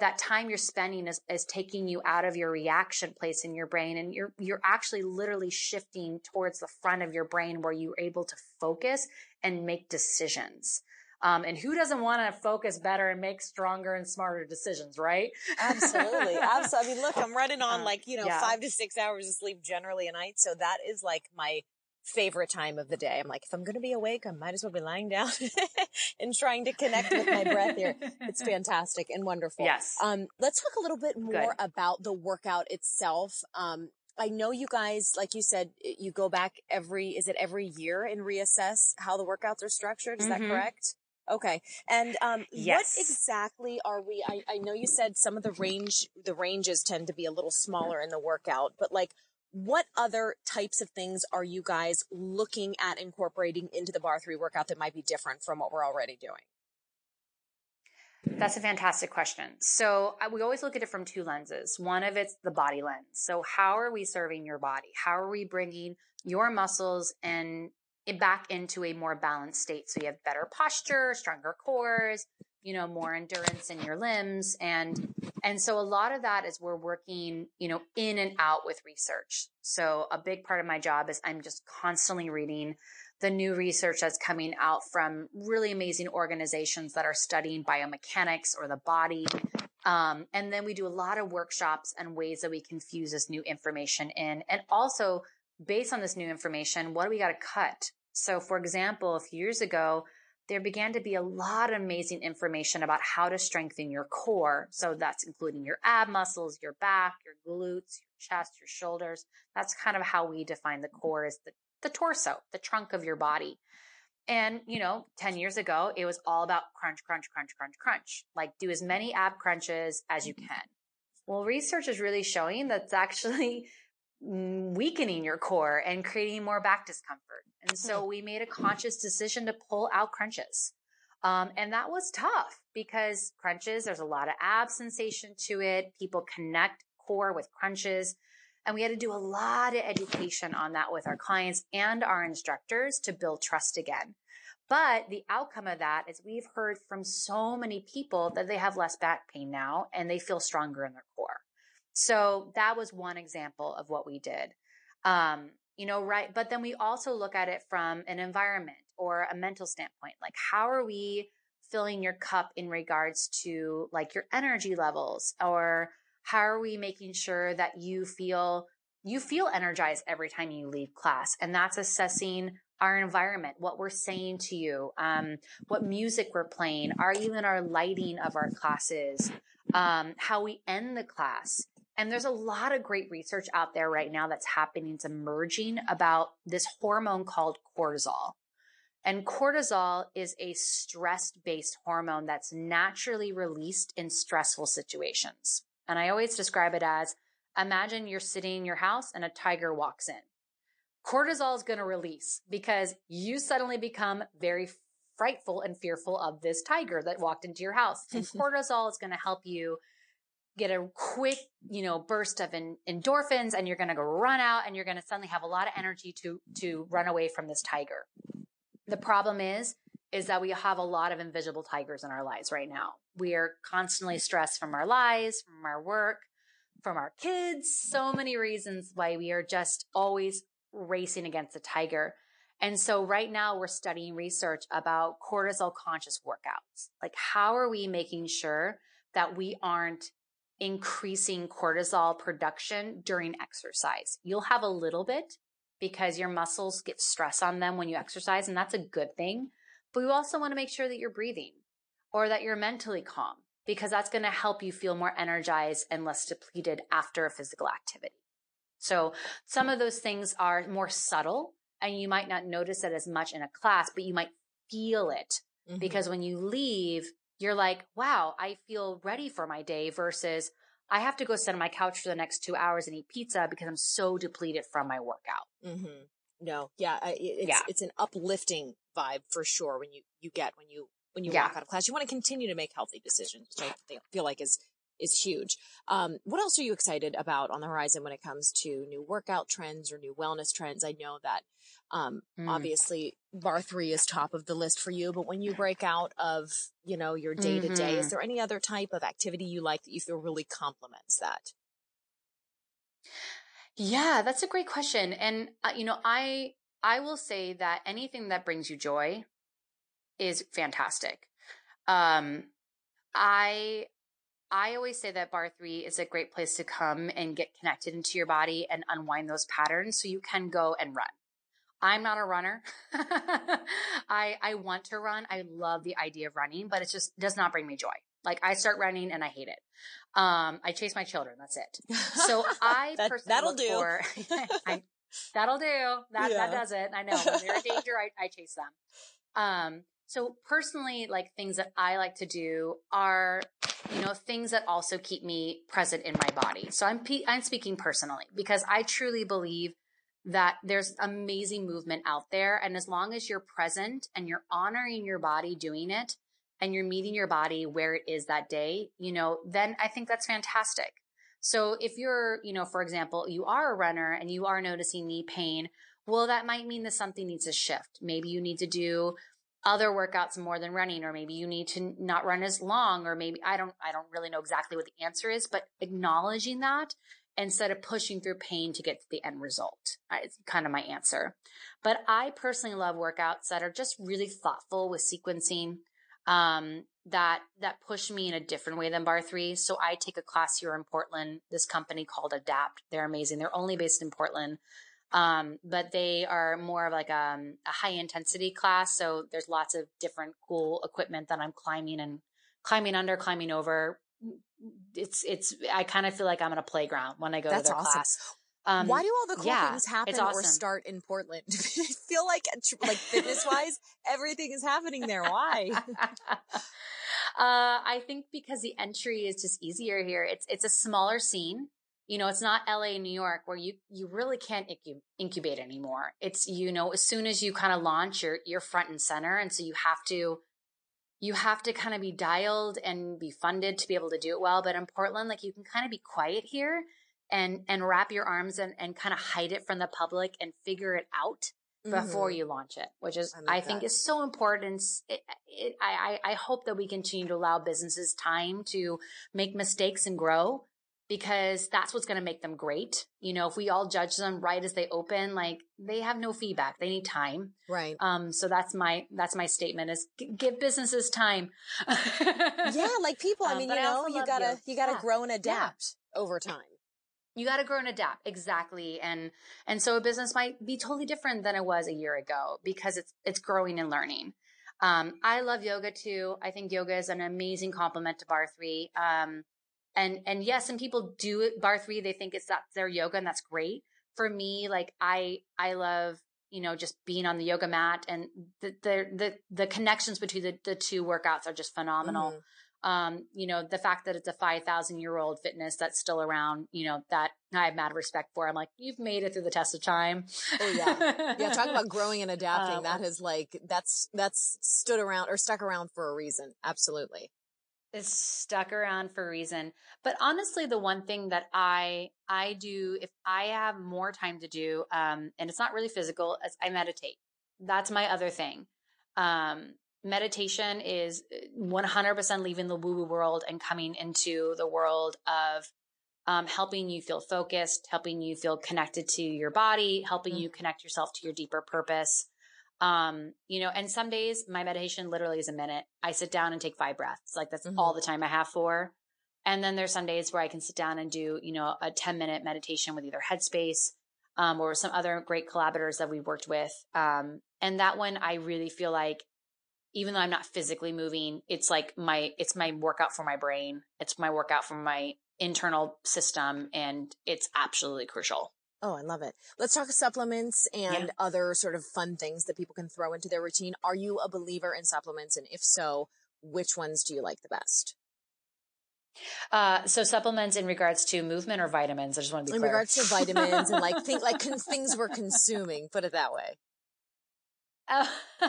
that time you're spending is, is taking you out of your reaction place in your brain. And you're, you're actually literally shifting towards the front of your brain where you're able to focus and make decisions. Um, and who doesn't want to focus better and make stronger and smarter decisions, right? Absolutely. Absolutely. I mean, look, I'm running on uh, like, you know, yeah. five to six hours of sleep generally a night. So that is like my favorite time of the day. I'm like, if I'm going to be awake, I might as well be lying down and trying to connect with my breath here. It's fantastic and wonderful. Yes. Um, let's talk a little bit more Good. about the workout itself. Um, I know you guys, like you said, you go back every, is it every year and reassess how the workouts are structured? Is mm-hmm. that correct? Okay. And um, yes. what exactly are we? I, I know you said some of the range, the ranges tend to be a little smaller in the workout, but like what other types of things are you guys looking at incorporating into the barre three workout that might be different from what we're already doing? That's a fantastic question. So we always look at it from two lenses. One of it's the body lens. So how are we serving your body? How are we bringing your muscles and back into a more balanced state? So you have better posture, stronger cores, you know, more endurance in your limbs. And, and so a lot of that is we're working, you know, in and out with research. So a big part of my job is I'm just constantly reading the new research that's coming out from really amazing organizations that are studying biomechanics or the body. Um, and then we do a lot of workshops and ways that we can fuse this new information in. And also based on this new information, what do we got to cut? So for example, a few years ago, there began to be a lot of amazing information about how to strengthen your core. So that's including your ab muscles, your back, your glutes, your chest, your shoulders. That's kind of how we define the core is the, the torso, the trunk of your body. And, you know, 10 years ago, it was all about crunch, crunch, crunch, crunch, crunch. Like do as many ab crunches as you mm-hmm. can. Well, research is really showing that's actually weakening your core and creating more back discomfort. And so hmm. we made a conscious decision to pull out crunches. Um, and that was tough because crunches, there's a lot of ab sensation to it. People connect core with crunches. And we had to do a lot of education on that with our clients and our instructors to build trust again. But the outcome of that is we've heard from so many people that they have less back pain now and they feel stronger in their core. So that was one example of what we did. Um, you know, right. But then we also look at it from an environment or a mental standpoint. Like, how are we filling your cup in regards to like your energy levels or how are we making sure that you feel you feel energized every time you leave class and that's assessing our environment what we're saying to you um, what music we're playing are even our lighting of our classes um, how we end the class and there's a lot of great research out there right now that's happening, it's emerging about this hormone called cortisol. And cortisol is a stress based hormone that's naturally released in stressful situations. And I always describe it as imagine you're sitting in your house and a tiger walks in. Cortisol is going to release because you suddenly become very frightful and fearful of this tiger that walked into your house. And cortisol is going to help you get a quick, you know, burst of in, endorphins and you're going to go run out and you're going to suddenly have a lot of energy to, to run away from this tiger. The problem is, is that we have a lot of invisible tigers in our lives right now. We are constantly stressed from our lives, from our work, from our kids, so many reasons why we are just always racing against a tiger. And so right now we're studying research about cortisol conscious workouts. Like how are we making sure that we aren't increasing cortisol production during exercise. You'll have a little bit because your muscles get stress on them when you exercise, and that's a good thing. But you also want to make sure that you're breathing or that you're mentally calm because that's going to help you feel more energized and less depleted after a physical activity. So some of those things are more subtle and you might not notice it as much in a class, but you might feel it mm-hmm. because when you leave, you're like, wow, I feel ready for my day versus I have to go sit on my couch for the next two hours and eat pizza because I'm so depleted from my workout. Mm-hmm. No, yeah, it's, yeah. it's an uplifting vibe for sure when you, you get, when you, when you yeah. walk out of class, you want to continue to make healthy decisions, which I feel like is, is huge. Um, what else are you excited about on the horizon when it comes to new workout trends or new wellness trends? I know that um, mm. obviously barre three is top of the list for you, but when you break out of, you know, your day to day, is mm-hmm. there any other type of activity you like that you feel really complements that? Yeah, that's a great question. And, uh, you know, I, I will say that anything that brings you joy is fantastic. Um, I, I always say that barre three is a great place to come and get connected into your body and unwind those patterns so you can go and run. I'm not a runner. I I want to run. I love the idea of running, but it just does not bring me joy. Like I start running and I hate it. Um, I chase my children. That's it. So I that, personally that'll do. For, I, that'll do. That yeah. that does it. I know when they're in danger, I, I chase them. Um, so personally, like things that I like to do are, you know, things that also keep me present in my body. So I'm I'm speaking personally because I truly believe that there's amazing movement out there. And as long as you're present and you're honoring your body doing it and you're meeting your body where it is that day, you know, then I think that's fantastic. So if you're, you know, for example, you are a runner and you are noticing knee pain, well, that might mean that something needs to shift. Maybe you need to do other workouts more than running, or maybe you need to not run as long, or maybe I don't, I don't really know exactly what the answer is, but acknowledging that instead of pushing through pain to get to the end result. It's kind of my answer. But I personally love workouts that are just really thoughtful with sequencing. Um, that that push me in a different way than barre three. so i take a class here in portland this company called adapt they're amazing they're only based in portland um, but they are more of like a, um, a high intensity class so there's lots of different cool equipment that i'm climbing and climbing under climbing over it's it's I kind of feel like I'm in a playground when I go That's to their awesome. class. Um, Why do all the cool yeah, things happen awesome. or start in Portland? I feel like like fitness wise, everything is happening there. Why? uh, I think because the entry is just easier here. It's it's a smaller scene. you know, it's not LA, New York, where you you really can't incubate anymore. It's you know, as soon as you kind of launch, you're you're front and center, and so you have to you have to kind of be dialed and be funded to be able to do it well. But in Portland, like you can kind of be quiet here and and wrap your arms and and kind of hide it from the public and figure it out before mm-hmm. you launch it, which is I, I think is so important. It, it, I I hope that we continue to allow businesses time to make mistakes and grow because that's what's going to make them great. You know, if we all judge them right as they open, like they have no feedback. They need time. Right. Um, so that's my, that's my statement is g- give businesses time. yeah. Like people, I um, mean, um, you know, you gotta, you, you gotta yeah. grow and adapt yeah. over time. You got to grow and adapt. Exactly. And, and so a business might be totally different than it was a year ago because it's, it's growing and learning. Um, I love yoga too. I think yoga is an amazing complement to barre three. Um, and and yes some people do it barre three they think it's that's their yoga and that's great. For me like i i love you know just being on the yoga mat and the the the, the connections between the, the two workouts are just phenomenal. Mm-hmm. um you know the fact that it's a 5000 year old fitness that's still around you know that i have mad respect for. I'm like you've made it through the test of time. Oh yeah. Yeah talk about growing and adapting. Um, that has like that's that's stood around or stuck around for a reason. Absolutely is stuck around for a reason. But honestly, the one thing that I I do if I have more time to do, um, and it's not really physical, is I meditate. That's my other thing. Um, meditation is 100% uh, leaving the woo woo world and coming into the world of um, helping you feel focused, helping you feel connected to your body, helping mm-hmm. you connect yourself to your deeper purpose. Um, you know, and some days my meditation literally is a minute. I sit down and take five breaths. Like that's mm-hmm. all the time I have for. And then there's some days where I can sit down and do, you know, a 10 minute meditation with either Headspace, um, or some other great collaborators that we've worked with. Um, and that one I really feel like even though I'm not physically moving, it's like my, it's my workout for my brain. It's my workout for my internal system and it's absolutely crucial. Oh, I love it. Let's talk supplements and yeah. other sort of fun things that people can throw into their routine. Are you a believer in supplements? And if so, which ones do you like the best? Uh, so supplements in regards to movement or vitamins? I just want to be in clear. regards to vitamins and like think like things we're consuming. Put it that way. Uh,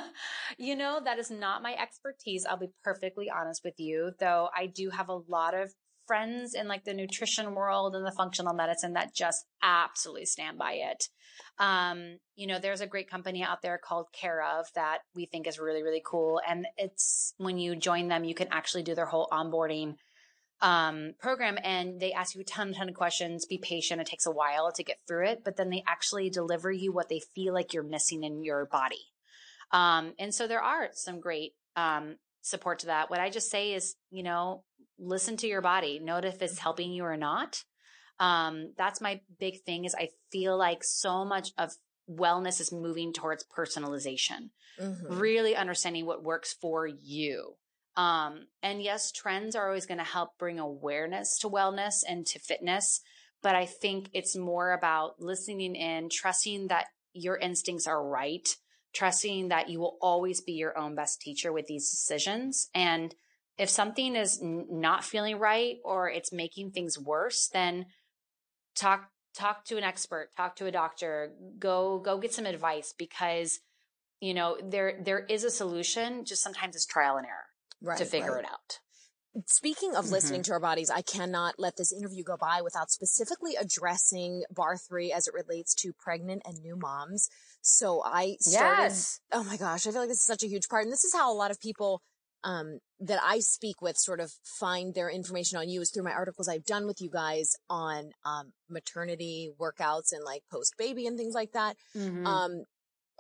you know, that is not my expertise. I'll be perfectly honest with you, though I do have a lot of friends in like the nutrition world and the functional medicine that just absolutely stand by it. Um, you know, there's a great company out there called Care of that we think is really, really cool. And it's when you join them, you can actually do their whole onboarding um, program and they ask you a ton, ton of questions. Be patient. It takes a while to get through it, but then they actually deliver you what they feel like you're missing in your body. Um, and so there are some great um, support to that. What I just say is, you know, listen to your body, note if it's helping you or not. Um, that's my big thing is I feel like so much of wellness is moving towards personalization, mm-hmm. really understanding what works for you. Um, and yes, trends are always going to help bring awareness to wellness and to fitness. But I think it's more about listening in, trusting that your instincts are right, trusting that you will always be your own best teacher with these decisions. And if something is n- not feeling right or it's making things worse, then talk talk to an expert, talk to a doctor, go go get some advice because you know there there is a solution. Just sometimes it's trial and error right, to figure right. it out. Speaking of mm-hmm. listening to our bodies, I cannot let this interview go by without specifically addressing barre three as it relates to pregnant and new moms. So I started, yes. oh my gosh, I feel like this is such a huge part. And this is how a lot of people um, that I speak with sort of find their information on you is through my articles I've done with you guys on um, maternity workouts and like post baby and things like that. Mm-hmm. Um,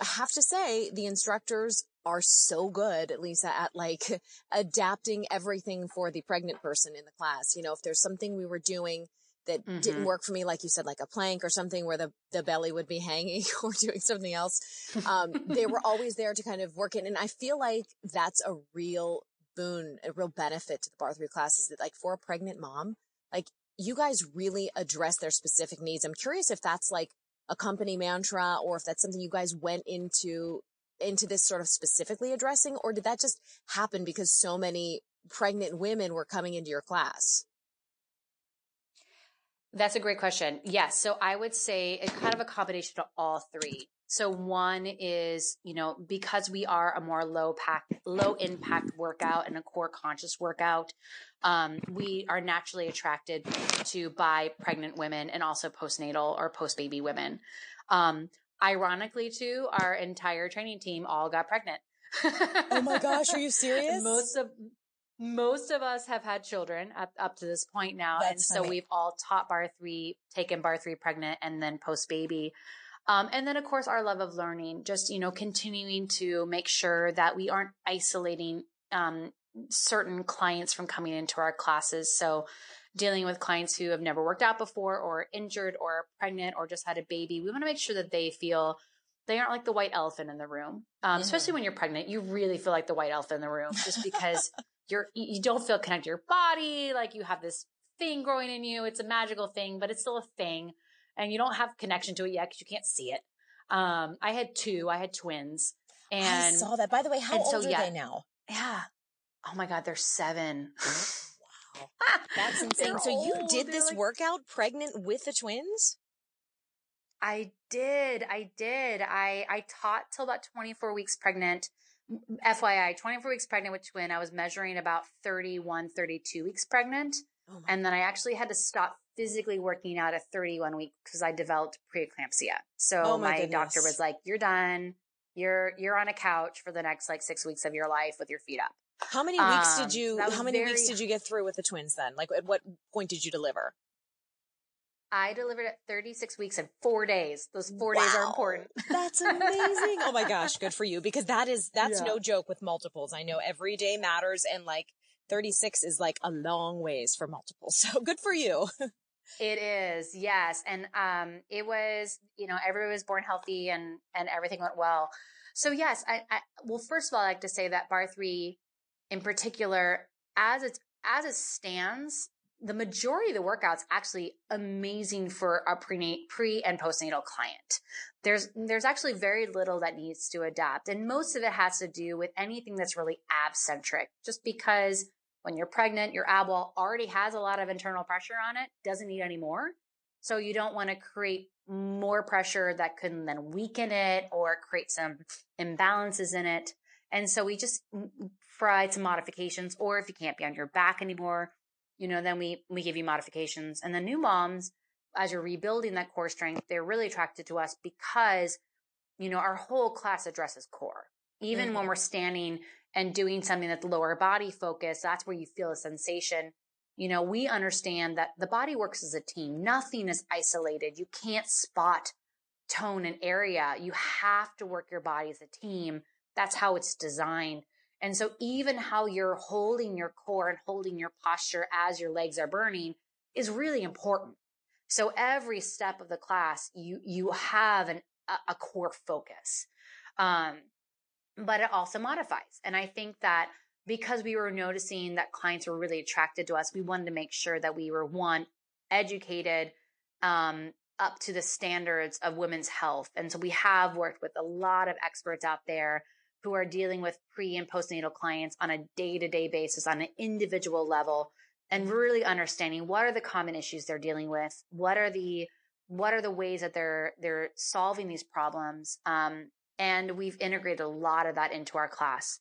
I have to say the instructors are so good, Lisa, at like adapting everything for the pregnant person in the class. You know, if there's something we were doing that mm-hmm. didn't work for me, like you said, like a plank or something where the, the belly would be hanging or doing something else. Um, they were always there to kind of work it. And I feel like that's a real boon, a real benefit to the barre three classes that like for a pregnant mom, like you guys really address their specific needs. I'm curious if that's like a company mantra or if that's something you guys went into into this sort of specifically addressing or did that just happen because so many pregnant women were coming into your class? That's a great question. Yes. So I would say it's kind of a combination of all three. So one is, you know, because we are a more low pack, low impact workout and a core conscious workout, um, we are naturally attracted to by pregnant women and also postnatal or post baby women. Um, ironically too, our entire training team all got pregnant. oh my gosh, are you serious? Most of most of us have had children up, up to this point now. That's and so funny. we've all taught barre three, taken barre three pregnant and then post baby. Um, and then of course our love of learning, just, you know, continuing to make sure that we aren't isolating, um, certain clients from coming into our classes. So dealing with clients who have never worked out before or injured or pregnant or just had a baby, we want to make sure that they feel they aren't like the white elephant in the room. Um, mm-hmm. Especially when you're pregnant, you really feel like the white elephant in the room just because you're you don't feel connected to your body like you have this thing growing in you. It's a magical thing but it's still a thing and you don't have connection to it yet because you can't see it. Um i had two i had twins and i saw that. By the way how old so, are yeah, they now? Yeah. Oh my god they're seven. Wow. That's insane. So you did this like, workout pregnant with the twins I did. I did. I I taught till about 24 weeks pregnant FYI, 24 weeks pregnant with twin. I was measuring about 31, 32 weeks pregnant. Oh and then I actually had to stop physically working out at 31 weeks because I developed preeclampsia. So oh my, my doctor was like, you're done. You're, you're on a couch for the next like six weeks of your life with your feet up. How many weeks um, did you, how many very, weeks did you get through with the twins then? Like at what point did you deliver? I delivered at 36 weeks and four days. Those four wow. days are important. That's amazing. oh my gosh. Good for you because that is, that's yeah. no joke with multiples. I know every day matters and like 36 is like a long ways for multiples. So good for you. it is. Yes. And, um, it was, you know, everyone was born healthy and, and everything went well. So yes, I, I, well, first of all, I like to say that barre three in particular, as it's, as it stands, the majority of the workouts actually amazing for a pre pre and postnatal client. There's there's actually very little that needs to adapt, and most of it has to do with anything that's really ab centric. Just because when you're pregnant, your ab wall already has a lot of internal pressure on it, doesn't need any more. So you don't want to create more pressure that can then weaken it or create some imbalances in it. And so we just mm, mm, tried some modifications, or if you can't be on your back anymore, you know, then we, we give you modifications. And the new moms, as you're rebuilding that core strength, they're really attracted to us because, you know, our whole class addresses core. Even mm-hmm. when we're standing and doing something that's lower body focus, that's where you feel a sensation. You know, we understand that the body works as a team. Nothing is isolated. You can't spot tone and area. You have to work your body as a team. That's how it's designed. And so even how you're holding your core and holding your posture as your legs are burning is really important. So every step of the class, you, you have an, a, core focus. Um, but it also modifies. And I think that because we were noticing that clients were really attracted to us, we wanted to make sure that we were one, educated, um, up to the standards of women's health. And so we have worked with a lot of experts out there who are dealing with pre and postnatal clients on a day to day basis on an individual level and really understanding what are the common issues they're dealing with what are the what are the ways that they're they're solving these problems um, and we've integrated a lot of that into our class.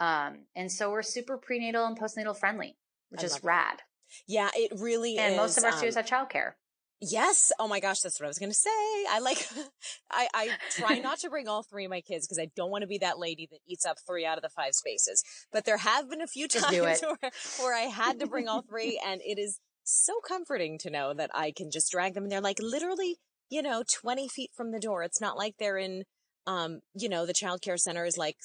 Um, and so we're super prenatal and postnatal friendly which I is rad. Yeah it really and is, And most of our um, students have childcare Yes. Oh my gosh, that's what I was going to say. I like, I, I try not to bring all three of my kids because I don't want to be that lady that eats up three out of the five spaces. But there have been a few times where, where I had to bring all three and it is so comforting to know that I can just drag them and they're like literally, you know, 20 feet from the door. It's not like they're in, um, you know, the childcare center is like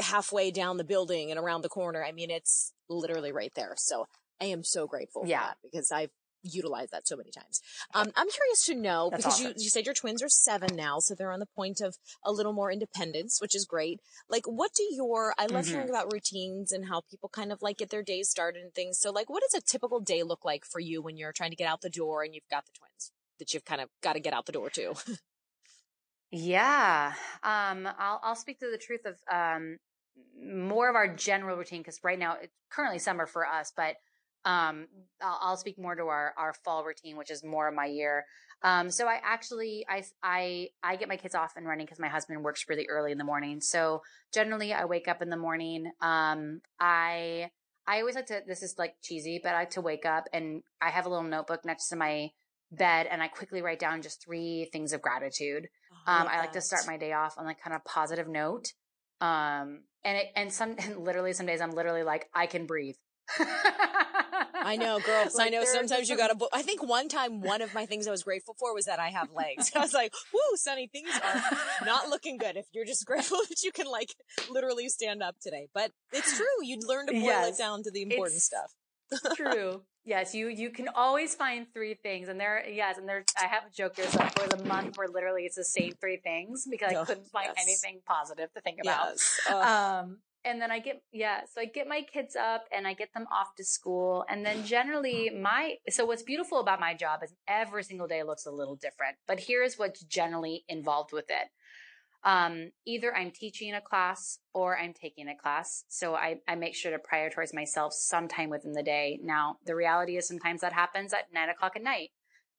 halfway down the building and around the corner. I mean, it's literally right there. So I am so grateful yeah. because I've utilize that so many times. Um, I'm curious to know That's because awesome. you, you said your twins are seven now, so they're on the point of a little more independence, which is great. Like, what do your, I love mm-hmm. hearing about routines and how people kind of like get their days started and things. So like, what does a typical day look like for you when you're trying to get out the door and you've got the twins that you've kind of got to get out the door too? yeah. Um, I'll, I'll speak to the truth of, um, more of our general routine because right now it's currently summer for us, but Um, I'll, I'll, speak more to our, our fall routine, which is more of my year. Um, so I actually, I, I, I get my kids off and running because my husband works really early in the morning. So generally I wake up in the morning. Um, I, I always like to, this is like cheesy, but I like to wake up and I have a little notebook next to my bed and I quickly write down just three things of gratitude. Oh, um, I like to start my day off on like kind of positive note. Um, and it, and some, and literally some days I'm literally like, I can breathe. I know, girls. Like, I know. Sometimes you gotta. I think one time, one of my things I was grateful for was that I have legs. I was like, "Woo, Sunny, things are not looking good." If you're just grateful that you can like literally stand up today, but it's true. You'd learn to boil yes, it down to the important stuff. true. Yes, you you can always find three things, and there yes, and there's I have a joke here. So there was a month where literally it's the same three things because I couldn't find yes. anything positive to think about. Yes. Um, and then I get yeah, so I get my kids up and I get them off to school, and then generally my so what's beautiful about my job is every single day looks a little different. But here's what's generally involved with it. Um, either I'm teaching a class or I'm taking a class. So I, I make sure to prioritize myself sometime within the day. Now, the reality is sometimes that happens at nine o'clock at night,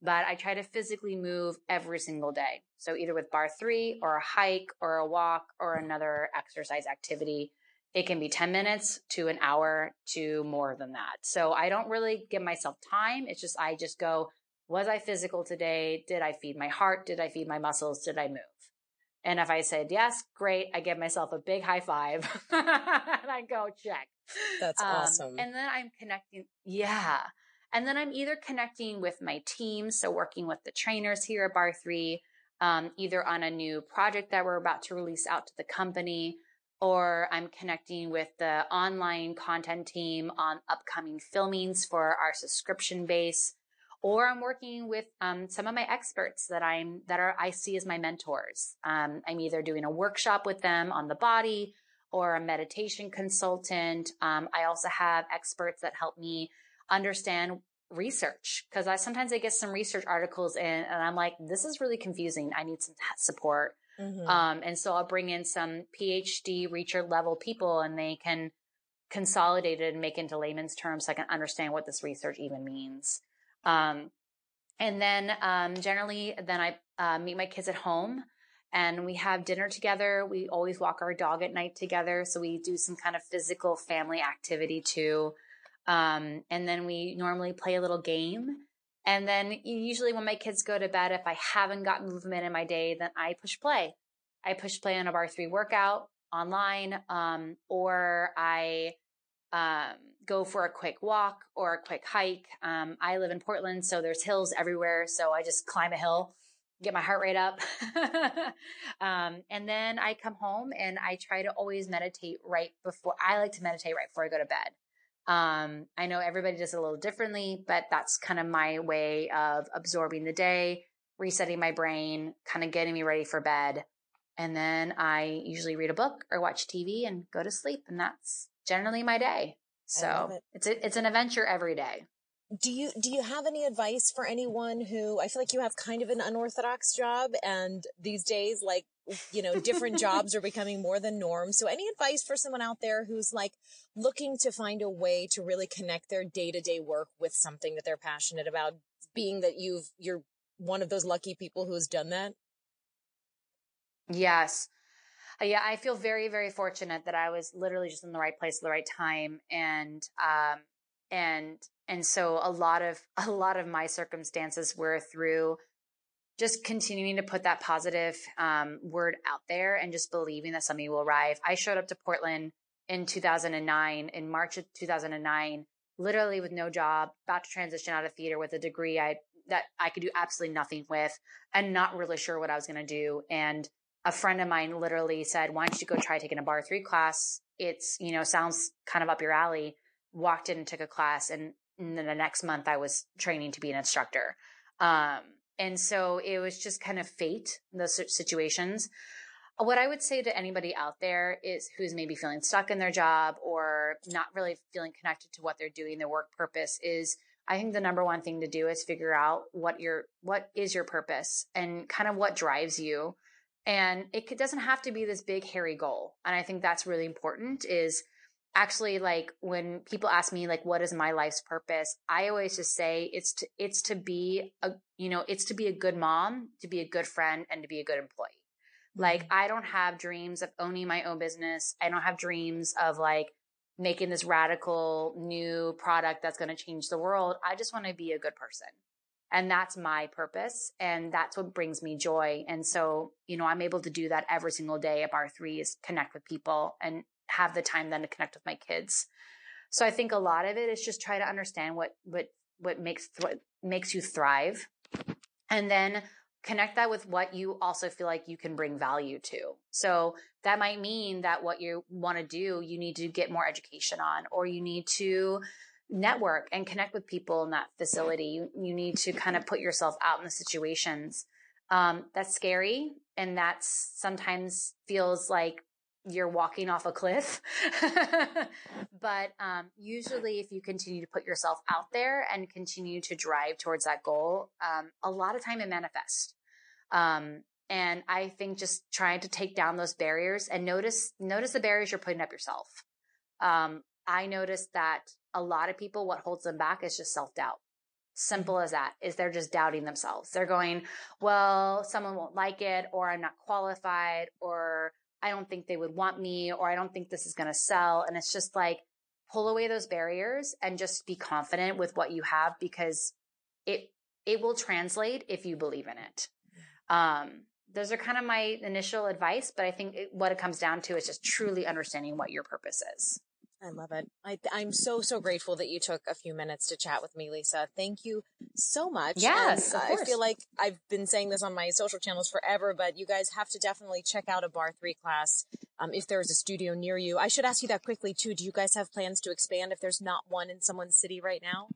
but I try to physically move every single day. So either with barre three or a hike or a walk or another exercise activity. It can be 10 minutes to an hour to more than that. So I don't really give myself time. It's just, I just go, was I physical today? Did I feed my heart? Did I feed my muscles? Did I move? And if I said yes, great, I give myself a big high five and I go check. That's um, awesome. And then I'm connecting. Yeah. And then I'm either connecting with my team. So working with the trainers here at Barre 3, um, either on a new project that we're about to release out to the company, or I'm connecting with the online content team on upcoming filmings for our subscription base or I'm working with um, some of my experts that I'm that are I see as my mentors. Um, I'm either doing a workshop with them on the body or a meditation consultant. Um, I also have experts that help me understand research because I sometimes I get some research articles in and I'm like, this is really confusing. I need some support. Mm-hmm. Um, and so I'll bring in some PhD research level people and they can consolidate it and make into layman's terms so I can understand what this research even means. Um, and then um, generally, then I uh, meet my kids at home and we have dinner together. We always walk our dog at night together. So we do some kind of physical family activity too. Um, and then we normally play a little game. And then usually when my kids go to bed, if I haven't got movement in my day, then I push play. I push play on a barre three workout online, um, or I um, go for a quick walk or a quick hike. Um, I live in Portland, so there's hills everywhere. So I just climb a hill, get my heart rate up. um, and then I come home and I try to always meditate right before I like to meditate right before I go to bed. Um, I know everybody does it a little differently, but that's kind of my way of absorbing the day, resetting my brain, kind of getting me ready for bed. And then I usually read a book or watch TV and go to sleep. And that's generally my day. So it. it's a, it's an adventure every day. Do you do you have any advice for anyone who I feel like you have kind of an unorthodox job and these days like you know different jobs are becoming more than norm. So any advice for someone out there who's like looking to find a way to really connect their day-to-day work with something that they're passionate about being that you've you're one of those lucky people who has done that? Yes. Uh, yeah, I feel very, very fortunate that I was literally just in the right place at the right time. And, um, and, and so a lot of, a lot of my circumstances were through just continuing to put that positive, um, word out there and just believing that something will arrive. I showed up to Portland in 2009, in March of 2009, literally with no job, about to transition out of theater with a degree I, that I could do absolutely nothing with and not really sure what I was going to do. And, a friend of mine literally said, why don't you go try taking a barre three class? It's, you know, sounds kind of up your alley. Walked in and took a class. And, and then the next month I was training to be an instructor. Um, and so it was just kind of fate, those situations. What I would say to anybody out there is who's maybe feeling stuck in their job or not really feeling connected to what they're doing, their work purpose is I think the number one thing to do is figure out what your, what is your purpose and kind of what drives you and it doesn't have to be this big hairy goal. And I think that's really important is actually like when people ask me like what is my life's purpose i always just say it's to it's to be a you know it's to be a good mom to be a good friend and to be a good employee. Like mm-hmm. i don't have dreams of owning my own business. I don't have dreams of like making this radical new product that's going to change the world. I just want to be a good person. And that's my purpose and that's what brings me joy. And so you know i'm able to do that every single day at barre 3 is connect with people and have the time then to connect with my kids. So I think a lot of it is just try to understand what what what makes th- makes you thrive, and then connect that with what you also feel like you can bring value to. So that might mean that what you want to do, you need to get more education on, or you need to network and connect with people in that facility. You, you need to kind of put yourself out in the situations. Um, that's scary. And that's sometimes feels like you're walking off a cliff. but um, usually, if you continue to put yourself out there and continue to drive towards that goal, um, a lot of time it manifests. Um, and I think just trying to take down those barriers and notice notice the barriers you're putting up yourself. Um, I noticed that a lot of people, what holds them back is just self doubt. Simple as that is they're just doubting themselves. They're going, well, someone won't like it, or I'm not qualified, or I don't think they would want me or I don't think this is going to sell. And it's just like pull away those barriers and just be confident with what you have because it, it will translate if you believe in it. Um, those are kind of my initial advice, but I think it, what it comes down to is just truly understanding what your purpose is. I love it. I, I'm so, so grateful that you took a few minutes to chat with me, Lisa. Thank you so much. Yes. I feel like I've been saying this on my social channels forever, but you guys have to definitely check out a barre three class. Um, if there's a studio near you, I should ask you that quickly too. Do you guys have plans to expand if there's not one in someone's city right now?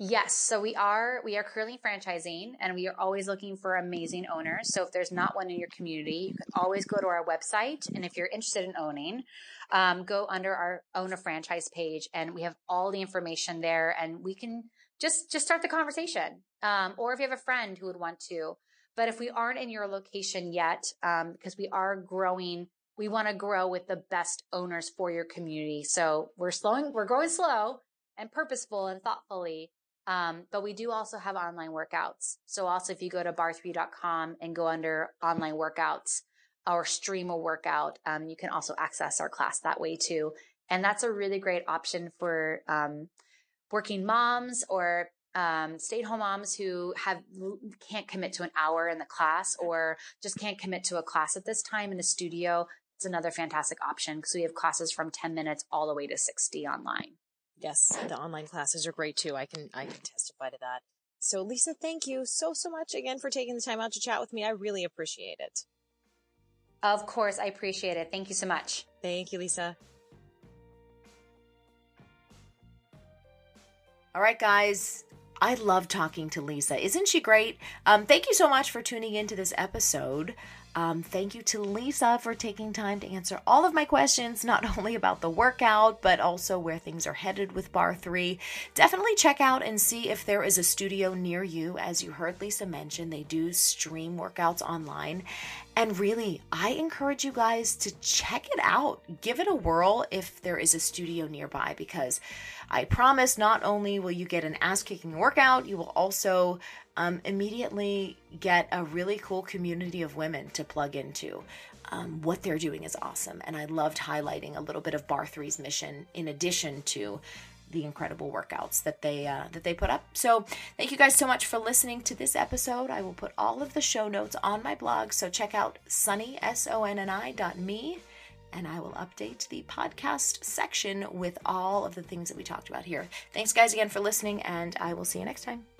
Yes. So we are we are currently franchising and we are always looking for amazing owners. So if there's not one in your community, you can always go to our website. And if you're interested in owning, um, go under our own a franchise page and we have all the information there and we can just just start the conversation. Um, or if you have a friend who would want to. But if we aren't in your location yet, um, because we are growing, we want to grow with the best owners for your community. So we're slowing, we're growing slow and purposeful and thoughtfully. Um, but we do also have online workouts. So also if you go to barre3.com and go under online workouts or stream a workout, um, you can also access our class that way too. And that's a really great option for, um, working moms or um, stay at home moms who have can't commit to an hour in the class or just can't commit to a class at this time in a studio. It's another fantastic option because we have classes from 10 minutes all the way to 60 online. Yes, the online classes are great too. I can I can testify to that. So Lisa, thank you so so much again for taking the time out to chat with me. I really appreciate it. Of course, I appreciate it. Thank you so much. Thank you, Lisa. All right, guys. I love talking to Lisa. Isn't she great? Um, thank you so much for tuning into this episode. Um, thank you to Lisa for taking time to answer all of my questions, not only about the workout, but also where things are headed with Barre 3. Definitely check out and see if there is a studio near you. As you heard Lisa mention, they do stream workouts online. And really, I encourage you guys to check it out. Give it a whirl if there is a studio nearby, because I promise not only will you get an ass kicking workout, you will also um, immediately get a really cool community of women to plug into. Um, what they're doing is awesome. And I loved highlighting a little bit of Barre 3's mission in addition to the incredible workouts that they uh, that they put up. So thank you guys so much for listening to this episode. I will put all of the show notes on my blog, so check out sunny s o n n i dot me, and I will update the podcast section with all of the things that we talked about here. Thanks guys again for listening, and I will see you next time.